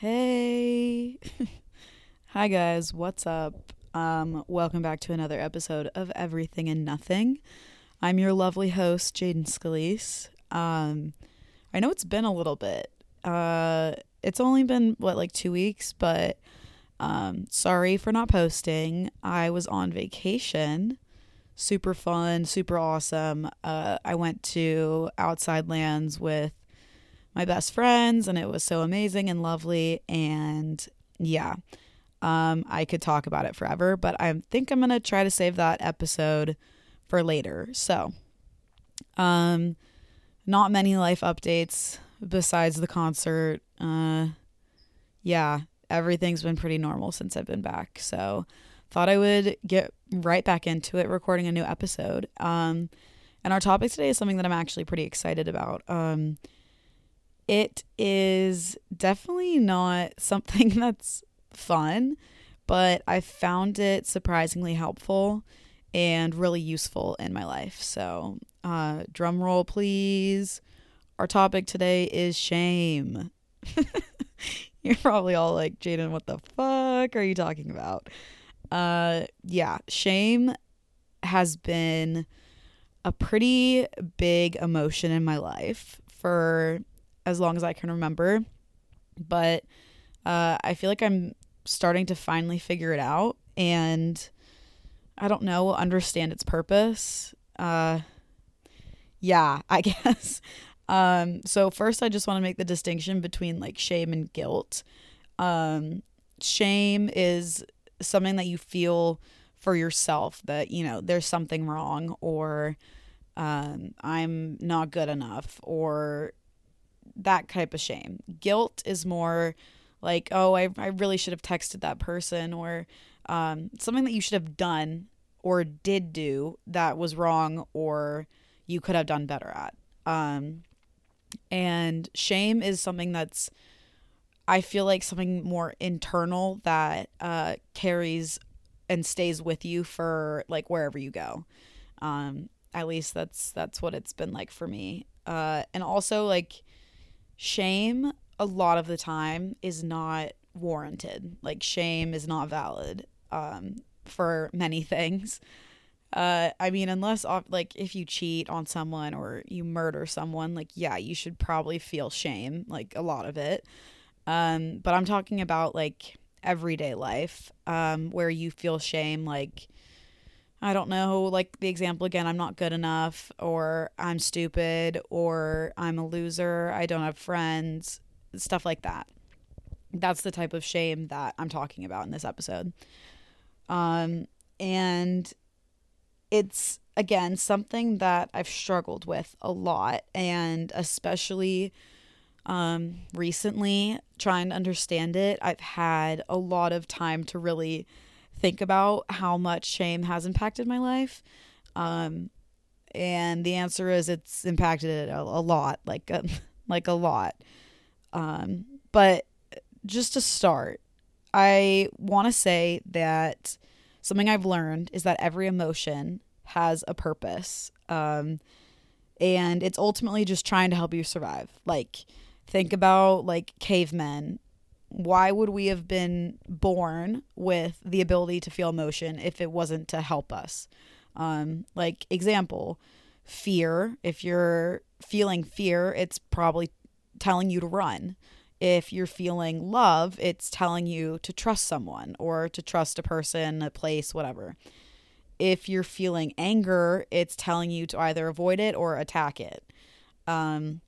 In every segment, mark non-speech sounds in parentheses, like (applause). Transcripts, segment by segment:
Hey. (laughs) Hi guys, what's up? Um welcome back to another episode of Everything and Nothing. I'm your lovely host Jaden Scalise. Um I know it's been a little bit. Uh it's only been what like 2 weeks, but um sorry for not posting. I was on vacation. Super fun, super awesome. Uh I went to Outside Lands with my best friends and it was so amazing and lovely and yeah um i could talk about it forever but i think i'm gonna try to save that episode for later so um not many life updates besides the concert uh yeah everything's been pretty normal since i've been back so thought i would get right back into it recording a new episode um and our topic today is something that i'm actually pretty excited about um it is definitely not (laughs) something that's fun, but I found it surprisingly helpful and really useful in my life. So, uh, drum roll, please. Our topic today is shame. (laughs) You're probably all like, Jaden, what the fuck are you talking about? Uh, yeah, shame has been a pretty big emotion in my life for as long as I can remember. But uh, I feel like I'm starting to finally figure it out and I don't know, understand its purpose. Uh, yeah, (laughs) I guess. Um, so first I just want to make the distinction between like shame and guilt. Um, shame is something that you feel for yourself that, you know, there's something wrong or um, I'm not good enough or that type of shame. Guilt is more like, oh, I, I really should have texted that person, or um, something that you should have done or did do that was wrong or you could have done better at. Um, and shame is something that's, I feel like something more internal that uh, carries and stays with you for like wherever you go. Um, at least that's that's what it's been like for me. Uh, and also like shame a lot of the time is not warranted. Like shame is not valid um, for many (laughs) things. Uh, I mean, unless like if you cheat on someone or you murder someone, like yeah, you should probably feel shame, like a lot of it. Um, but I'm talking about like everyday life, um, where you feel shame, like I don't know, like the example again, I'm not good enough, or I'm stupid, or I'm a loser, I don't have friends, stuff like that. That's the type of shame that I'm talking about in this episode. Um, and it's, again, something that I've struggled with a lot, and especially um, recently, trying to understand it, I've had a lot of time to really think about how much shame has impacted my life. Um, and the answer is it's impacted it a, a lot, like a, (laughs) like a lot. Um, but just to start, I want to say that something I've learned is that every emotion has a purpose. Um, and it's ultimately just trying to help you survive. Like, think about like cavemen why would we have been born with the ability to feel emotion if it wasn't to help us? Um, like, example, fear. If you're feeling fear, it's probably telling you to run. If you're feeling love, it's telling you to trust someone or to trust a person, a place, whatever. If you're feeling anger, it's telling you to either avoid it or attack it. Um,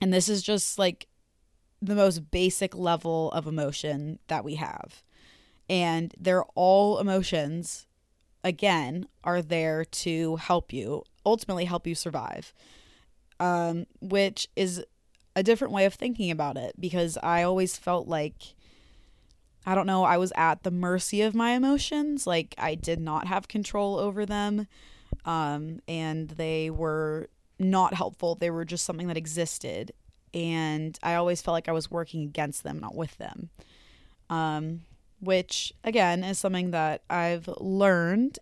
and this is just like the most basic level of emotion that we have. And they're all emotions, again, are there to help you, ultimately help you survive, um, which is a different way of thinking about it because I always felt like, I don't know, I was at the mercy of my emotions. Like I did not have control over them. Um, and they were not helpful. They were just something that existed and I always felt like I was working against them, not with them. Um, which again is something that I've learned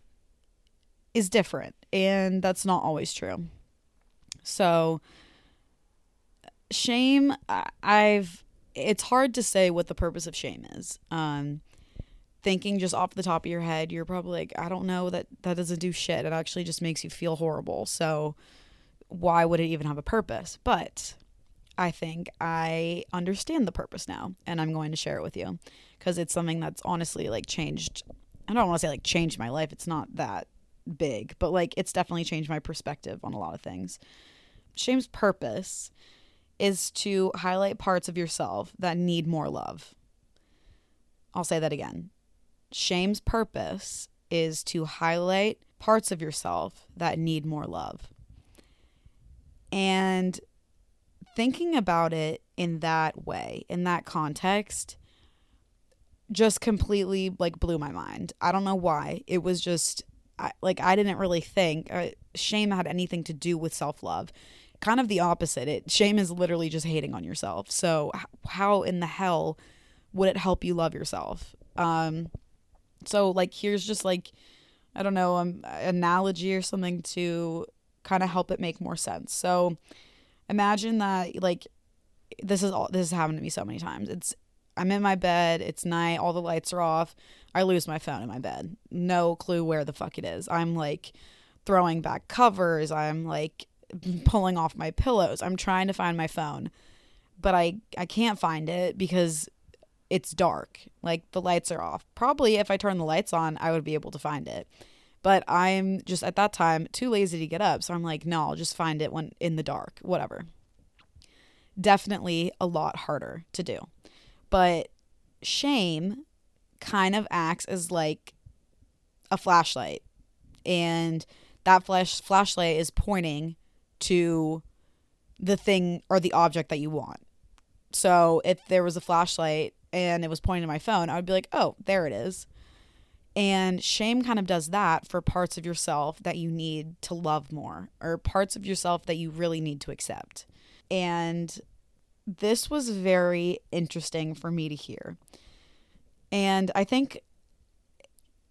is different, and that's not always true. So, shame, I've it's hard to say what the purpose of shame is. Um, thinking just off the top of your head, you're probably like, I don't know that that doesn't do shit. It actually just makes you feel horrible. So why would it even have a purpose? But I think I understand the purpose now and I'm going to share it with you because it's something that's honestly like changed. I don't want to say like changed my life. It's not that big, but like it's definitely changed my perspective on a lot of things. Shame's purpose is to highlight parts of yourself that need more love. I'll say that again. Shame's purpose is to highlight parts of yourself that need more love. And thinking about it in that way, in that context, just completely like blew my mind. I don't know why. It was just I, like I didn't really think uh, shame had anything to do with self love. Kind of the opposite. It shame is literally just hating on yourself. So how in the hell would it help you love yourself? Um, so like here's just like I don't know um analogy or something to kind of help it make more sense. So imagine that like this is all this has happened to me so many times. It's I'm in my bed, it's night, all the lights are off. I lose my phone in my bed. No clue where the fuck it is. I'm like throwing back covers, I'm like pulling off my pillows. I'm trying to find my phone. But I I can't find it because it's dark. Like the lights are off. Probably if I turn the lights on, I would be able to find it. But I'm just at that time too lazy to get up. So I'm like, no, I'll just find it when in the dark, whatever. Definitely a lot harder to do. But shame kind of acts as like a flashlight. And that flash flashlight is pointing to the thing or the object that you want. So if there was a flashlight and it was pointing to my phone, I would be like, oh, there it is. And shame kind of does that for parts of yourself that you need to love more or parts of yourself that you really need to accept. And this was very interesting for me to hear. And I think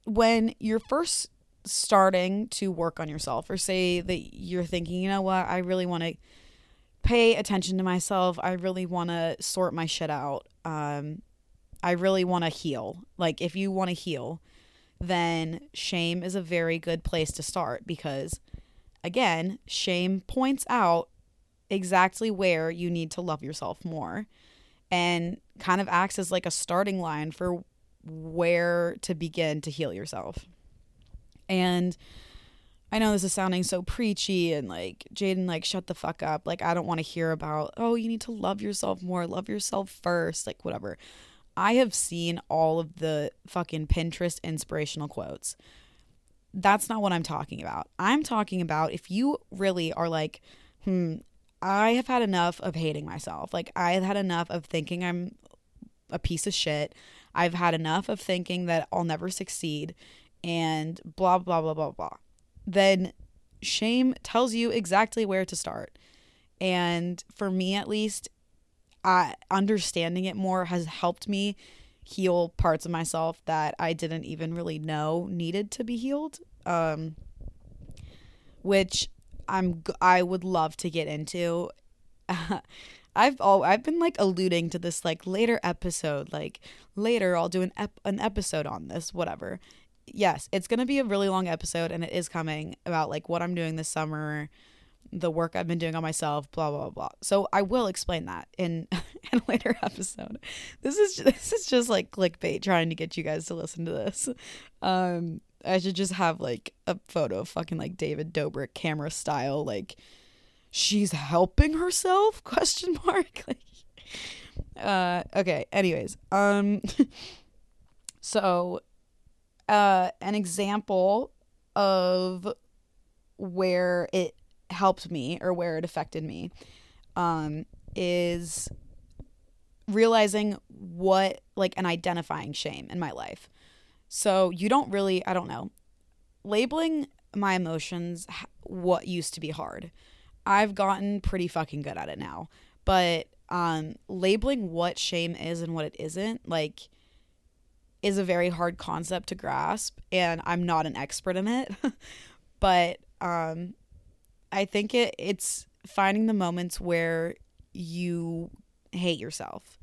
when you're first starting to work on yourself, or say that you're thinking, you know what, I really want to pay attention to myself, I really want to sort my shit out. Um, I really want to heal. Like, if you want to heal, then shame is a very good place to start because, again, shame points out exactly where you need to love yourself more and kind of acts as like a starting line for where to begin to heal yourself. And I know this is sounding so preachy and like Jaden, like, shut the fuck up. Like, I don't want to hear about, oh, you need to love yourself more, love yourself first, like, whatever. I have seen all of the fucking Pinterest inspirational quotes. That's not what I'm talking about. I'm talking about if you really are like, hmm, I have had enough of hating myself. Like, I've had enough of thinking I'm a piece of shit. I've had enough of thinking that I'll never succeed and blah, blah, blah, blah, blah. Then shame tells you exactly where to start. And for me, at least, uh, understanding it more has helped me heal parts of myself that I didn't even really know needed to be healed. Um, which I'm I would love to get into. (laughs) I've all I've been like alluding to this like later episode, like later I'll do an ep- an episode on this, whatever. Yes, it's gonna be a really long episode, and it is coming about like what I'm doing this summer, the work I've been doing on myself, blah blah blah. So I will explain that in, in (laughs) a later episode. This is this is just like clickbait trying to get you guys to listen to this. Um I should just have like a photo of fucking like David Dobrik camera style like she's helping herself (laughs) question mark (laughs) like uh okay anyways um so uh an example of where it helped me or where it affected me um, is realizing what like an identifying shame in my life. So you don't really, I don't know, labeling my emotions what used to be hard. I've gotten pretty fucking good at it now. But um labeling what shame is and what it isn't like is a very hard concept to grasp and I'm not an expert in it. (laughs) but um I think it it's finding the moments where you hate yourself.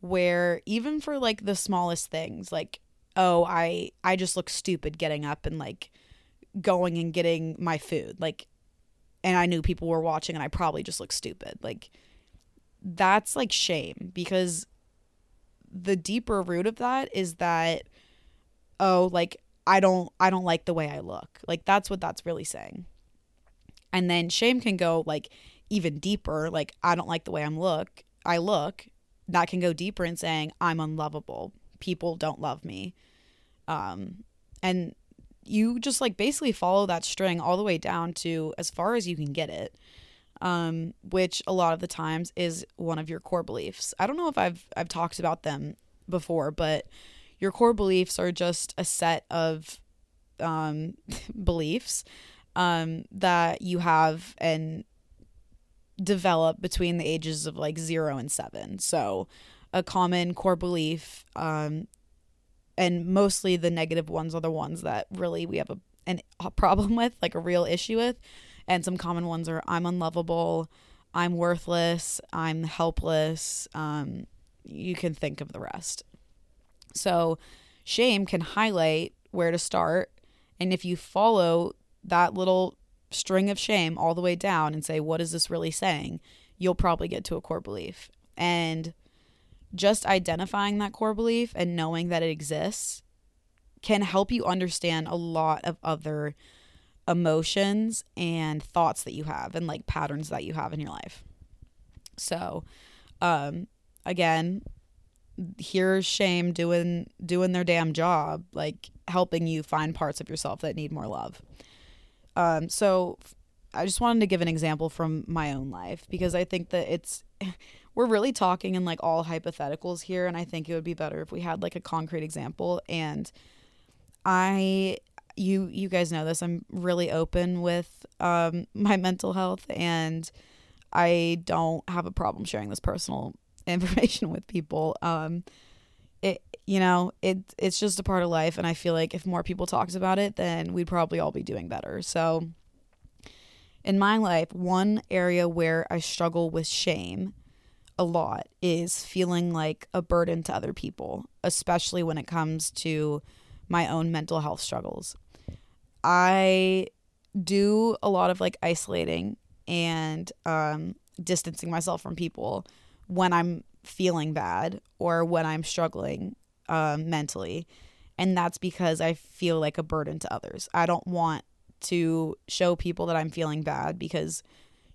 where even for like the smallest things, like oh, I I just look stupid getting up and like going and getting my food. Like and I knew people were watching and I probably just looked stupid. Like that's like shame because the deeper root of that is that oh, like I don't I don't like the way I look. Like that's what that's really saying. And then shame can go like even deeper, like I don't like the way I'm look. I look. That can go deeper in saying I'm unlovable. People don't love me. Um and you just like basically follow that string all the way down to as far as you can get it. Um, which a lot of the times is one of your core beliefs. I don't know if I've I've talked about them before, but your core beliefs are just a set of um, (laughs) beliefs um, that you have and develop between the ages of like zero and seven. So, a common core belief, um, and mostly the negative ones are the ones that really we have a, an, a problem (laughs) with, like a real issue with. And some common ones are I'm unlovable, I'm worthless, I'm helpless. Um, you can think of the rest. So, shame can highlight where to start. And if you follow that little string of shame all the way down and say, what is this really saying? You'll probably get to a core belief. And just identifying that core belief and knowing that it exists can help you understand a lot of other emotions and thoughts that you have and like patterns that you have in your life. So, um, again, here's shame doing doing their damn job, like helping you find parts of yourself that need more love. Um, so I just wanted to give an example from my own life because I think that it's (laughs) we're really talking in like all hypotheticals here and I think it would be better if we had like a concrete example and I you you guys know this I'm really open with um (laughs) my mental health and I don't have a problem sharing this personal (laughs) information with people. Um, it you know it it's just a part of life, and I feel like if more people talked about it, then we'd probably all be doing better. So, in my life, one area where I struggle with shame a lot is feeling like a burden to other people, especially when it comes to my own mental health struggles. I do a lot of like isolating and um, distancing myself from people when I'm feeling bad or when I'm struggling um, mentally. And that's because I feel like a burden to others. I don't want to show people that I'm feeling bad because,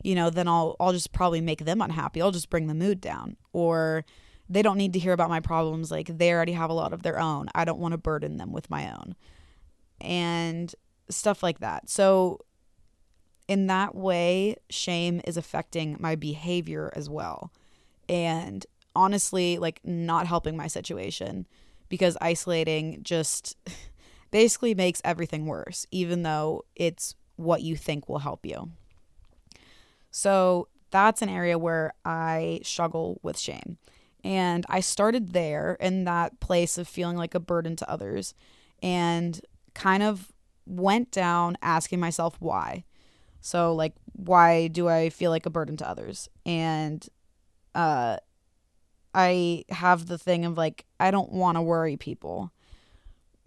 you know, then I'll I'll just probably make them unhappy. I'll just bring the mood down. Or they don't need to hear about my problems. Like they already have a lot of their own. I don't want to burden them with my own. And stuff like that. So in that way, shame is affecting my behavior as well and honestly like not helping my situation because isolating just (laughs) basically makes everything worse even though it's what you think will help you. So that's an area where I struggle with shame. And I started there in that place of feeling like a burden to others and kind of went down asking myself why. So, like, why do I feel like a burden to others? And uh I have the thing of like I don't want to worry people.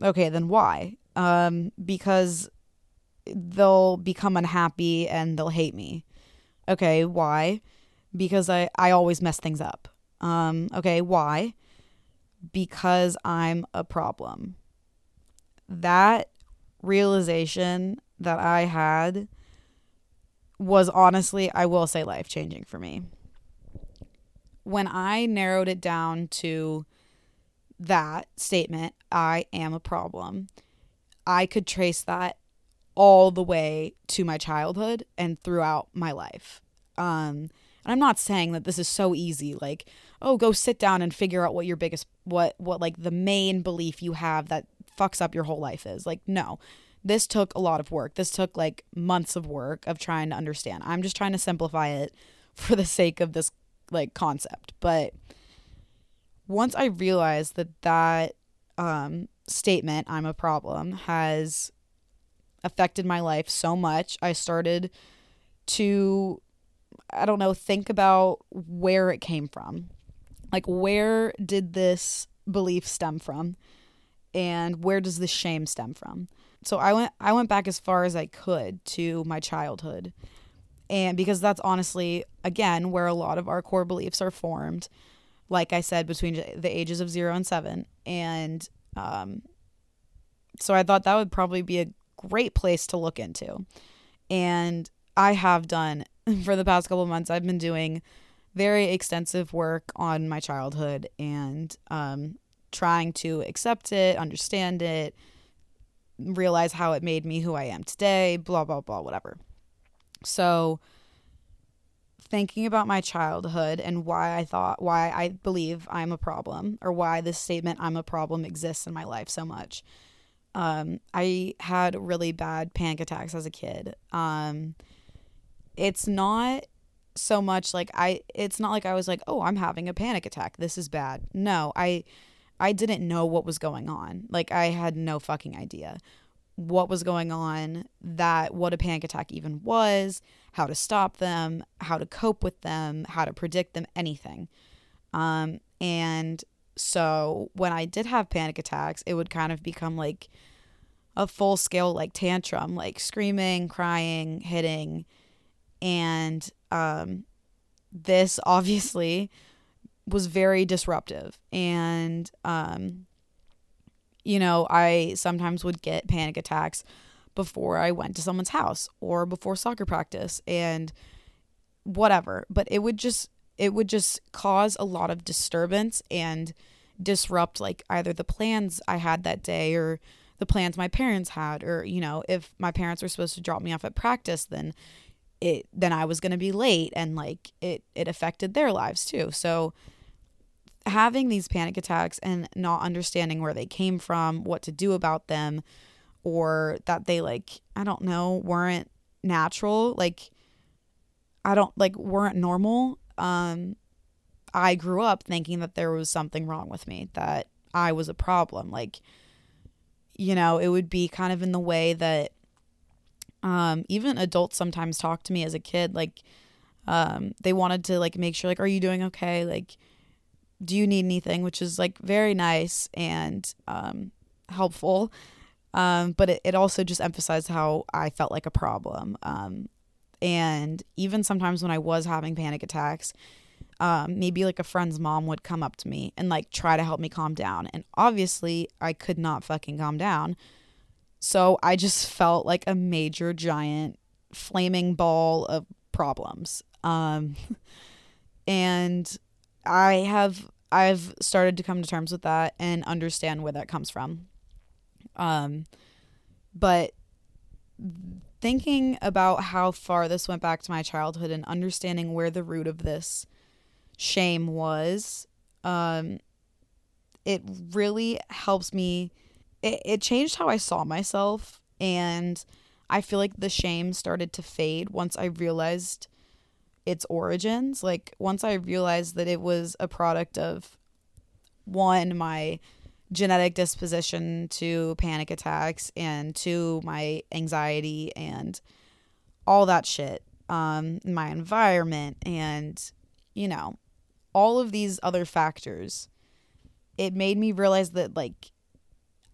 Okay, then why? Um because they'll become unhappy and they'll hate me. Okay, why? Because I I always mess things up. Um okay, why? Because I'm a problem. That realization that I had was honestly, I will say life changing for me when I narrowed it down to that statement, I am a problem, I could trace that all the way to my childhood and throughout my life. Um, and I'm not saying that this is so easy, like, oh, go sit down and figure out what your biggest, what, what like the main belief you have that fucks up your whole life is. Like, no, this took a lot of work. This took like months of work of trying to understand. I'm just trying to simplify it (laughs) for the sake of this like concept. But once I realized that that um, statement, I'm a problem, has affected my life so much, I started to, I don't know, think about where it came from. Like, where did this belief stem from? And where does the shame stem from? So I went I went back as far as I could to my childhood. And because that's honestly again where a lot of our core beliefs are formed, like I said between the ages of 0 and 7 and um so I thought that would probably be a great place to look into. And I have done (laughs) for the past couple months I've been doing very extensive work on my childhood and um trying to accept it, understand it, realize how it made me who I am today, blah, blah, blah, whatever. So, thinking about my childhood and why I thought, why I believe I'm a problem, or why this statement, I'm a problem, exists in my life so much. Um, I had really bad panic attacks as a kid. Um, it's not so much like I, it's not like I was like, oh, I'm having a panic attack. This is bad. No, I, I didn't know what was going on. Like I had no fucking idea what was going on, that what a panic attack even was, how to stop them, how to cope with them, how to predict them, anything. Um, and so when I did have panic attacks, it would kind of become like a full scale like tantrum, like screaming, crying, hitting. And um, this (laughs) obviously was very disruptive and um you know i sometimes would get panic attacks before i went to someone's house or before soccer practice and whatever but it would just it would just cause a lot of disturbance and disrupt like either the plans i had that day or the plans my parents had or you know if my parents were supposed to drop me off at practice then it then I was going to be late and like it it affected their lives too. So having these panic attacks and not understanding where they came from, what to do about them or that they like I don't know, weren't natural, like I don't like weren't normal. Um I grew up thinking that there was something wrong with me, that I was a problem. Like you know, it would be kind of in the way that um, even adults sometimes talk to me as a kid like um, they wanted to like make sure like are you doing okay like do you need anything? Which is like very nice and um, helpful. Um, but it, it also just emphasized how i felt like a problem. Um, and even sometimes when i was having panic attacks um, maybe like a friend's mom would come up to me and like try to help me calm down. And obviously i could not fucking calm down. So I just (laughs) felt like a major giant flaming ball of problems. Um, (laughs) and I have I've started to come to terms with that and understand where that comes from. Um, but thinking about how far this went back to my childhood and understanding where the root of this shame was, um, it really helps me it, it changed how I saw myself. And I feel like the shame started to fade once I realized its origins. Like, once I realized that it was a product of one, my genetic disposition to panic attacks and to my anxiety and all that shit, um, my environment, and, you know, all of these other factors, it made me realize that, like,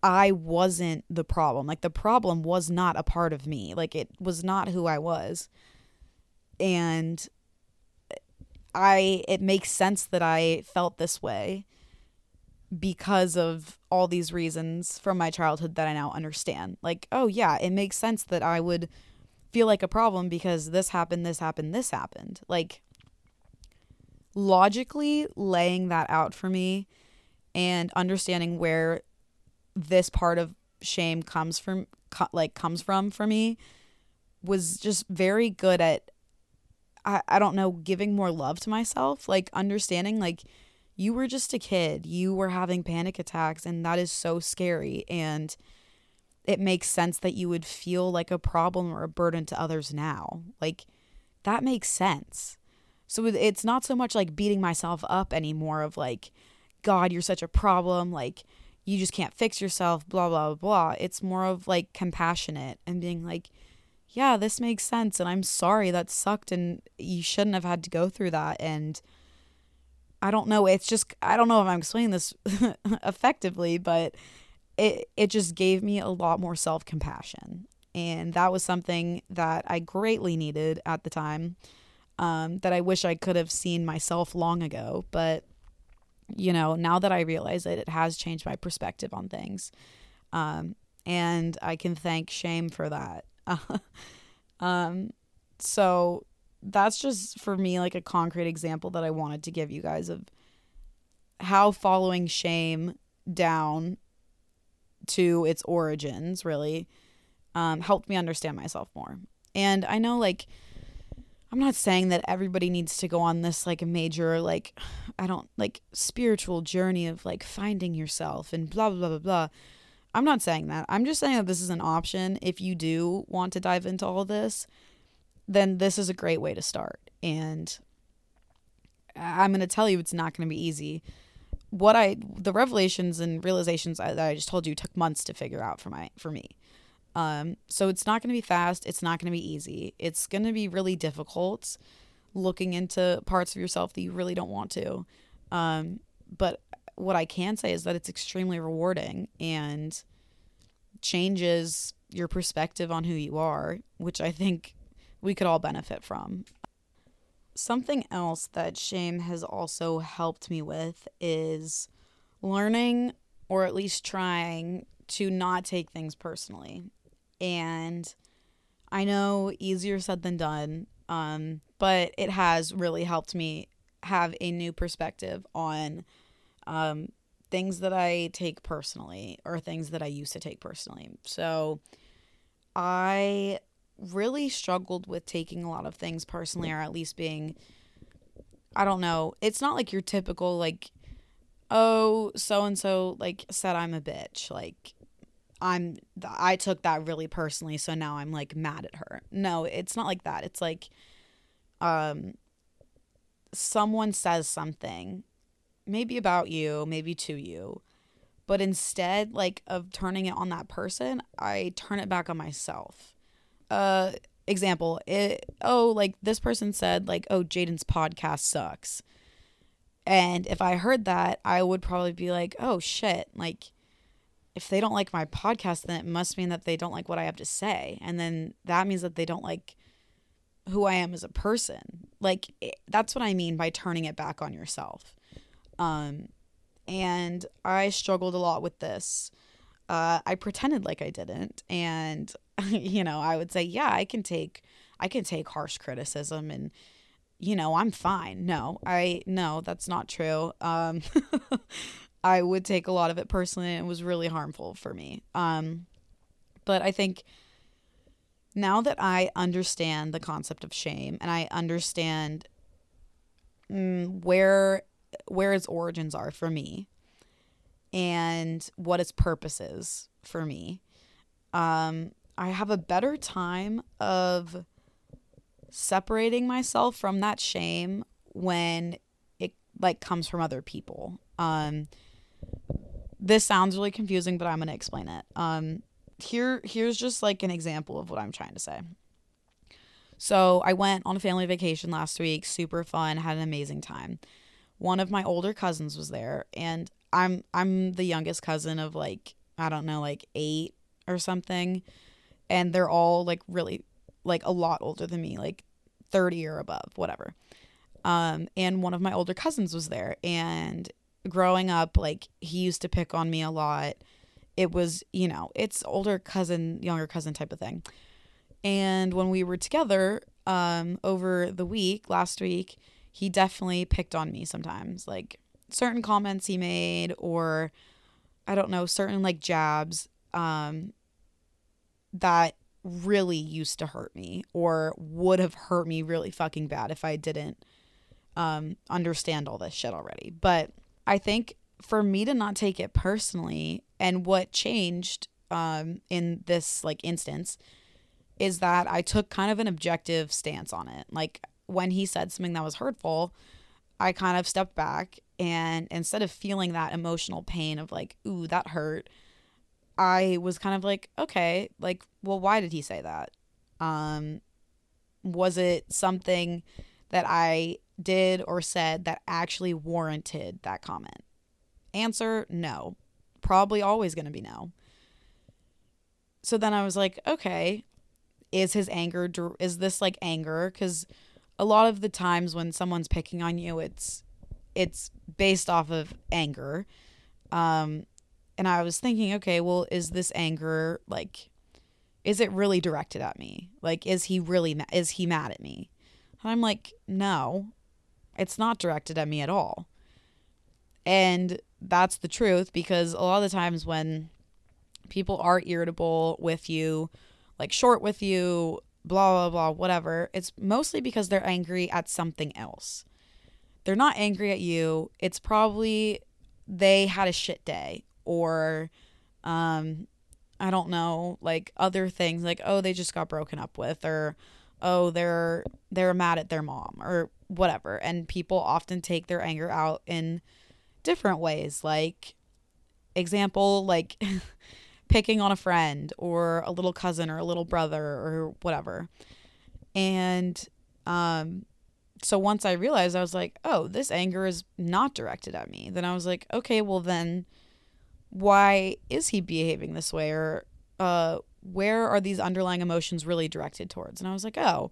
I wasn't the problem. Like the problem was not a part of me. Like it was not who I was. And I it makes sense that I felt this way because of all these reasons from my childhood that I now understand. Like, oh yeah, it makes sense that I would feel like a problem because this happened, this happened, this happened. Like logically laying that out for me and understanding where this part of shame comes from like comes from for me was just very good at I, I don't know giving more love to myself like understanding like you were just a kid you were having panic attacks and that is so scary and it makes sense that you would feel like a problem or a burden to others now like that makes sense so it's not so much like beating myself up anymore of like god you're such a problem like you just can't fix yourself, blah, blah, blah. It's more of like compassionate and being like, yeah, this makes sense. And I'm sorry that sucked and you shouldn't have had to go through that. And I don't know. It's just I don't know if I'm explaining this (laughs) effectively, but it it just gave me a lot more self compassion, and that was something that I greatly needed at the time. Um, that I wish I could have seen myself long ago, but you know, now that I realize it, it has changed my perspective on things. Um, and I can thank shame for that. (laughs) um, so that's just for me like a concrete example that I wanted to give you guys of how following shame down to its origins really um, helped me understand myself more. And I know like I'm not saying that everybody needs to go on this like a major like (sighs) I don't like spiritual journey of like finding yourself and blah blah blah blah. I'm not saying that. I'm just saying that this is an option if you do want to dive into all this then this is a great way to start. And I'm going to tell you it's not going to be easy. What I the revelations and realizations that I just told you took months to figure out for my for me. Um, so it's not going to be fast. It's not going to be easy. It's going to be really difficult looking into parts of yourself that you really don't want to. Um, but what I can say is that it's extremely rewarding and changes your perspective on who you are, which I think we could all benefit from. Something else that shame has also helped me with is learning or at least trying to not take things personally. And I know easier said than done, um, but it has really helped me have a new perspective on um, things that I take personally or things that I used to take personally. So I really struggled with taking a lot of things personally or at least being I don't know. It's not like your typical like oh so and so like said I'm a bitch. Like I'm I took that really personally so now I'm like mad at her. No, it's not like that. It's like um someone says something maybe about you, maybe to you. But instead like of turning it on that person, I turn it back on myself. Uh example it oh like this person said like oh jaden's podcast sucks. And if i heard that i would probably be like oh shit like if they don't like my podcast then it must mean that they don't like what i have to say. And then that means that they don't like who i am as a person. Like it, that's what i mean by turning it back on yourself um and i struggled a lot with this uh, I pretended like I didn't, and (laughs) you know, I would say, yeah, I can take I can take harsh criticism and you know, I'm fine. No, I no, that's not true. Um (laughs) I would take a lot of it personally and it was really harmful for me. Um but I think now that I understand the concept of shame and I understand mm, where where its origins are for me and what its purpose is for me, um, I have a better time of separating myself from that shame when it like comes from other people. Um this sounds really confusing, but I'm going to explain it. Um here here's just like an example of what I'm trying to say. So, I went on a family vacation last week, super fun, had an amazing time. One of my older cousins was there and I'm I'm the youngest cousin of like I don't know like 8 or something and they're all like really like a lot older than me, like 30 or above, whatever. Um, and one of my older cousins was there and growing up like he used to pick on me a lot. It was, you know, it's older cousin, younger cousin type of thing. And when we were together um over the week, last week, he definitely picked on me sometimes. Like certain comments he made or I don't know, certain like jabs um that really used to hurt me or would have hurt me really fucking bad if I didn't um, understand all this shit already. But I think for me to not take it personally and what changed um, in this like instance is that I took kind of an objective stance on it. Like when he said something that was hurtful, I kind of stepped back and instead of feeling that emotional pain of like, ooh, that hurt, I was kind of like, okay, like, well, why did he say that? Um, was it something that I did or said that actually warranted that comment? Answer no. Probably always going to be no. So then I was like, okay, is his anger is this like anger cuz a lot of the times when someone's picking on you it's it's based off of anger. Um and I was thinking, okay, well, is this anger like is it really directed at me? Like is he really ma- is he mad at me? And I'm like, no. It's not directed at me at all. And that's the truth because a lot of the times when people are irritable with you, like short with you, blah, blah, blah, whatever, it's mostly because they're angry at something else. They're not angry at you. It's probably they had a shit day or, um, I don't know, like other things like, oh, they just got broken up with or, oh, they're, they're mad at their mom or whatever. And people often take their anger out in different ways. Like, example, like, (laughs) picking on a friend or a little cousin or a little brother or whatever. And um, so once I realized, I was like, oh, this anger is not directed at me. Then I was like, okay, well, then why is he behaving this way? Or uh, where are these underlying emotions really directed towards? And I was like, oh,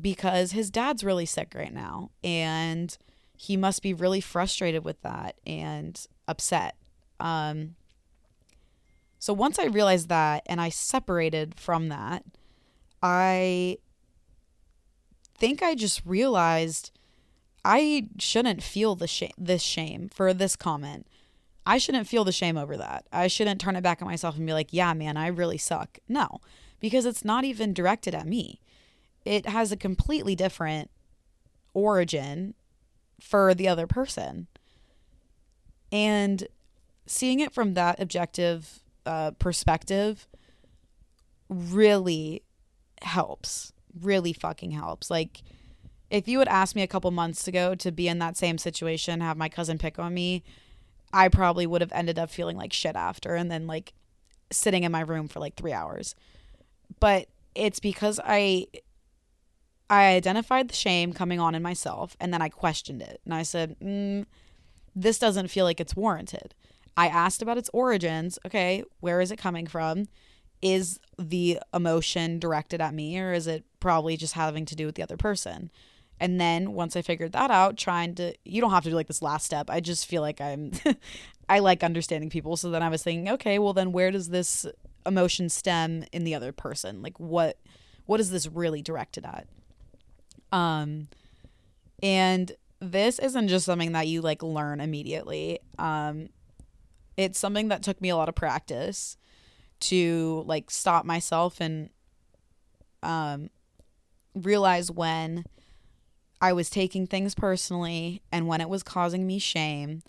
because his dad's really sick right now. And he must be really frustrated with that and upset. Um, so once I realized that and I separated from that, I think I just realized I shouldn't feel the shame this shame for this comment. I shouldn't feel the shame over that. I shouldn't turn it back at myself and be like, "Yeah, man, I really suck." No, because it's not even directed at me. It has a completely different origin for the other person. And seeing it from that objective uh, perspective really helps. Really fucking helps. Like, if you had asked me a couple months ago to be in that same situation, have my cousin pick on me, I probably would have ended up feeling like shit after and then like sitting in my room for like three hours. But it's because I I identified the shame coming on in myself and then I questioned it. And I said, mm, this doesn't feel like it's warranted. I asked about its origins. Okay, where is it coming from? Is the emotion directed at me or is it probably just having to do with the other person? And then once I figured that out, trying to, you don't have to do like this last step. I just feel like I'm, (laughs) I like understanding people. So then I was thinking, okay, well, then where does this emotion stem in the other person? Like what, what is this really directed at? Um, and this isn't just something that you like learn immediately. Um, it's something that took me a lot of practice to like stop myself and um realize when I was taking things personally and when it was causing me shame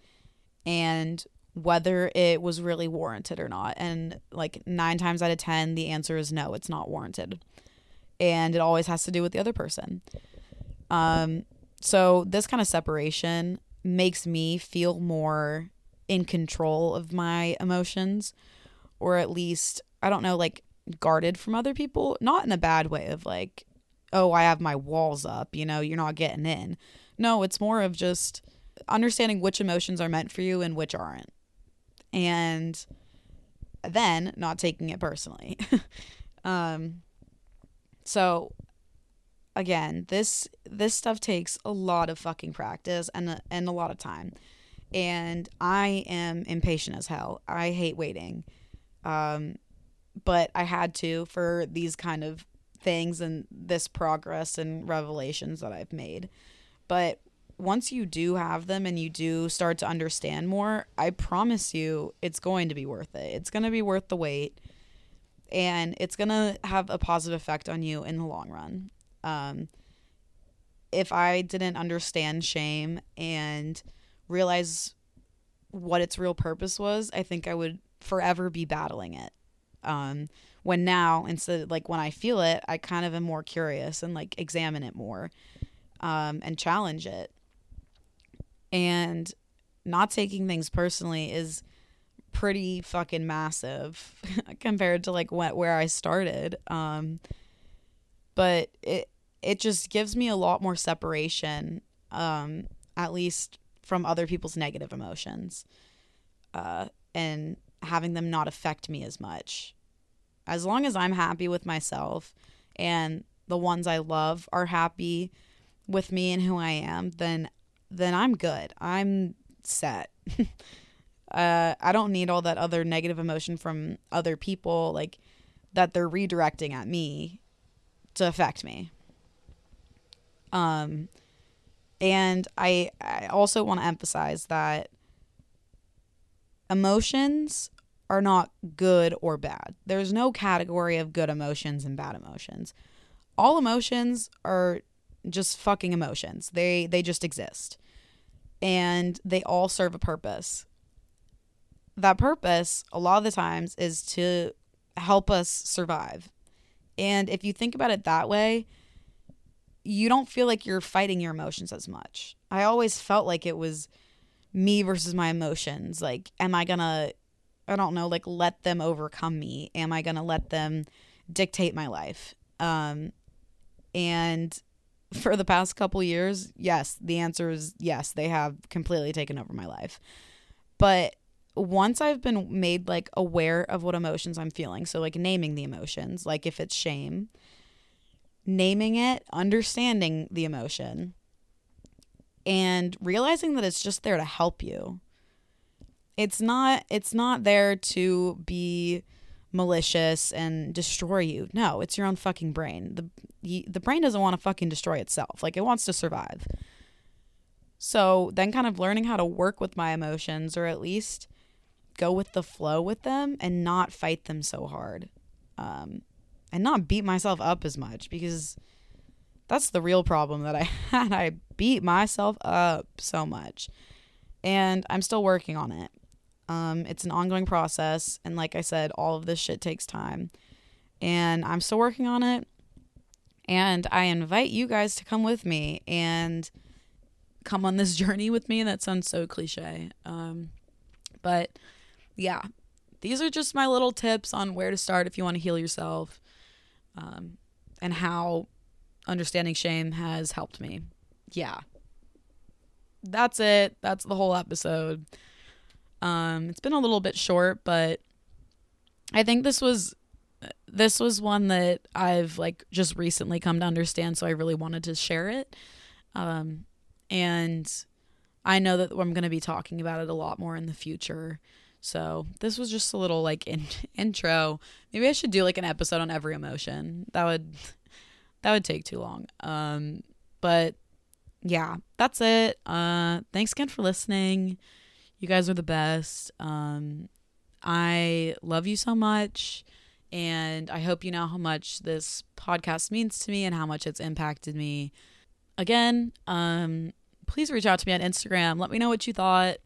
and whether it was really warranted or not. And like 9 times out of 10 the answer is no, it's not warranted. And it always has to do with the other person. Um so this kind of separation makes me feel more in control of my emotions or at least I don't know like guarded from other people, not in a bad way of like oh, I have my walls up, you know, you're not getting in. No, it's more of just understanding which emotions are meant for you and which aren't. And then not taking it personally. (laughs) um so again, this this stuff takes a lot of fucking practice and and a lot of time and I am impatient as hell. I hate waiting. Um, but I had to for these kind of things and this progress and revelations that I've made. But once you do have them and you do start to understand more, I promise you it's going to be worth it. It's going to be worth the wait and it's going to have a positive effect on you in the long run. Um, if I didn't understand shame and realize what its real purpose was, I think I would forever be battling it. Um, when now, instead, like when I feel it, I kind of am more curious and like examine it more um, and challenge it. And not taking things personally is pretty fucking massive (laughs) compared to like what, where I started. Um, but it it just gives me a lot more separation um, at least from other people's negative emotions, uh, and having them not affect me as much. As long as I'm happy with myself and the ones I love are happy with me and who I am, then then I'm good. I'm set. (laughs) uh, I don't need all that other negative emotion from other people, like that they're redirecting at me to affect me. Um, and I I also want to emphasize that emotions are not good or bad. There's no category of good emotions and bad emotions. All emotions are just fucking emotions. They they just exist. And they all serve a purpose. That purpose a lot of the times is to help us survive. And if you think about it that way, you don't feel like you're fighting your emotions as much. I always felt like it was me versus my emotions. Like, am I gonna, I don't know, like let them overcome me? Am I gonna let them dictate my life? Um, and for the past couple years, yes, the answer is yes, they have completely taken over my life. But once I've been made like aware of what emotions I'm feeling, so like naming the emotions, like if it's shame, naming it, understanding the emotion, and realizing that it's just there to help you. It's not it's not there to be malicious and destroy you. No, it's your own fucking brain. The the brain doesn't want to fucking destroy itself. Like it wants to survive. So, then kind of learning how to work with my emotions or at least go with the flow with them and not fight them so hard. Um, and not beat myself up as much because that's the real problem that I (laughs) had. I beat myself up so much. And I'm still working on it. Um, it's an ongoing process. And like I said, all of this shit takes time. And I'm still working on it. And I invite you guys to come with me and come on this (laughs) journey with me. That sounds so cliche. Um, but yeah, these are just my little tips on where to start if you want to heal yourself um, and how understanding shame has helped me. Yeah. That's it. That's the whole episode. Um, it's been a little bit short, but I think this was this was one that I've like just recently come to understand, so I really wanted to share it. Um, and I know that I'm going to be talking about it a lot more in the future. So this was just a little like in- (laughs) intro. Maybe I should do like an episode on every emotion. That would that would take too long. Um, but yeah, that's it. Uh, thanks again for listening. You guys are the best. Um, I love you so much. And I hope you know how much this podcast means to me and how much it's impacted me. Again, um, please reach out to me on Instagram. Let me know what you thought.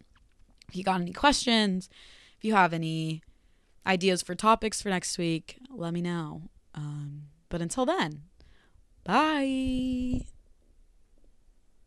If you got any questions, if you have any ideas for topics for next week, let me know. Um, but until then, bye.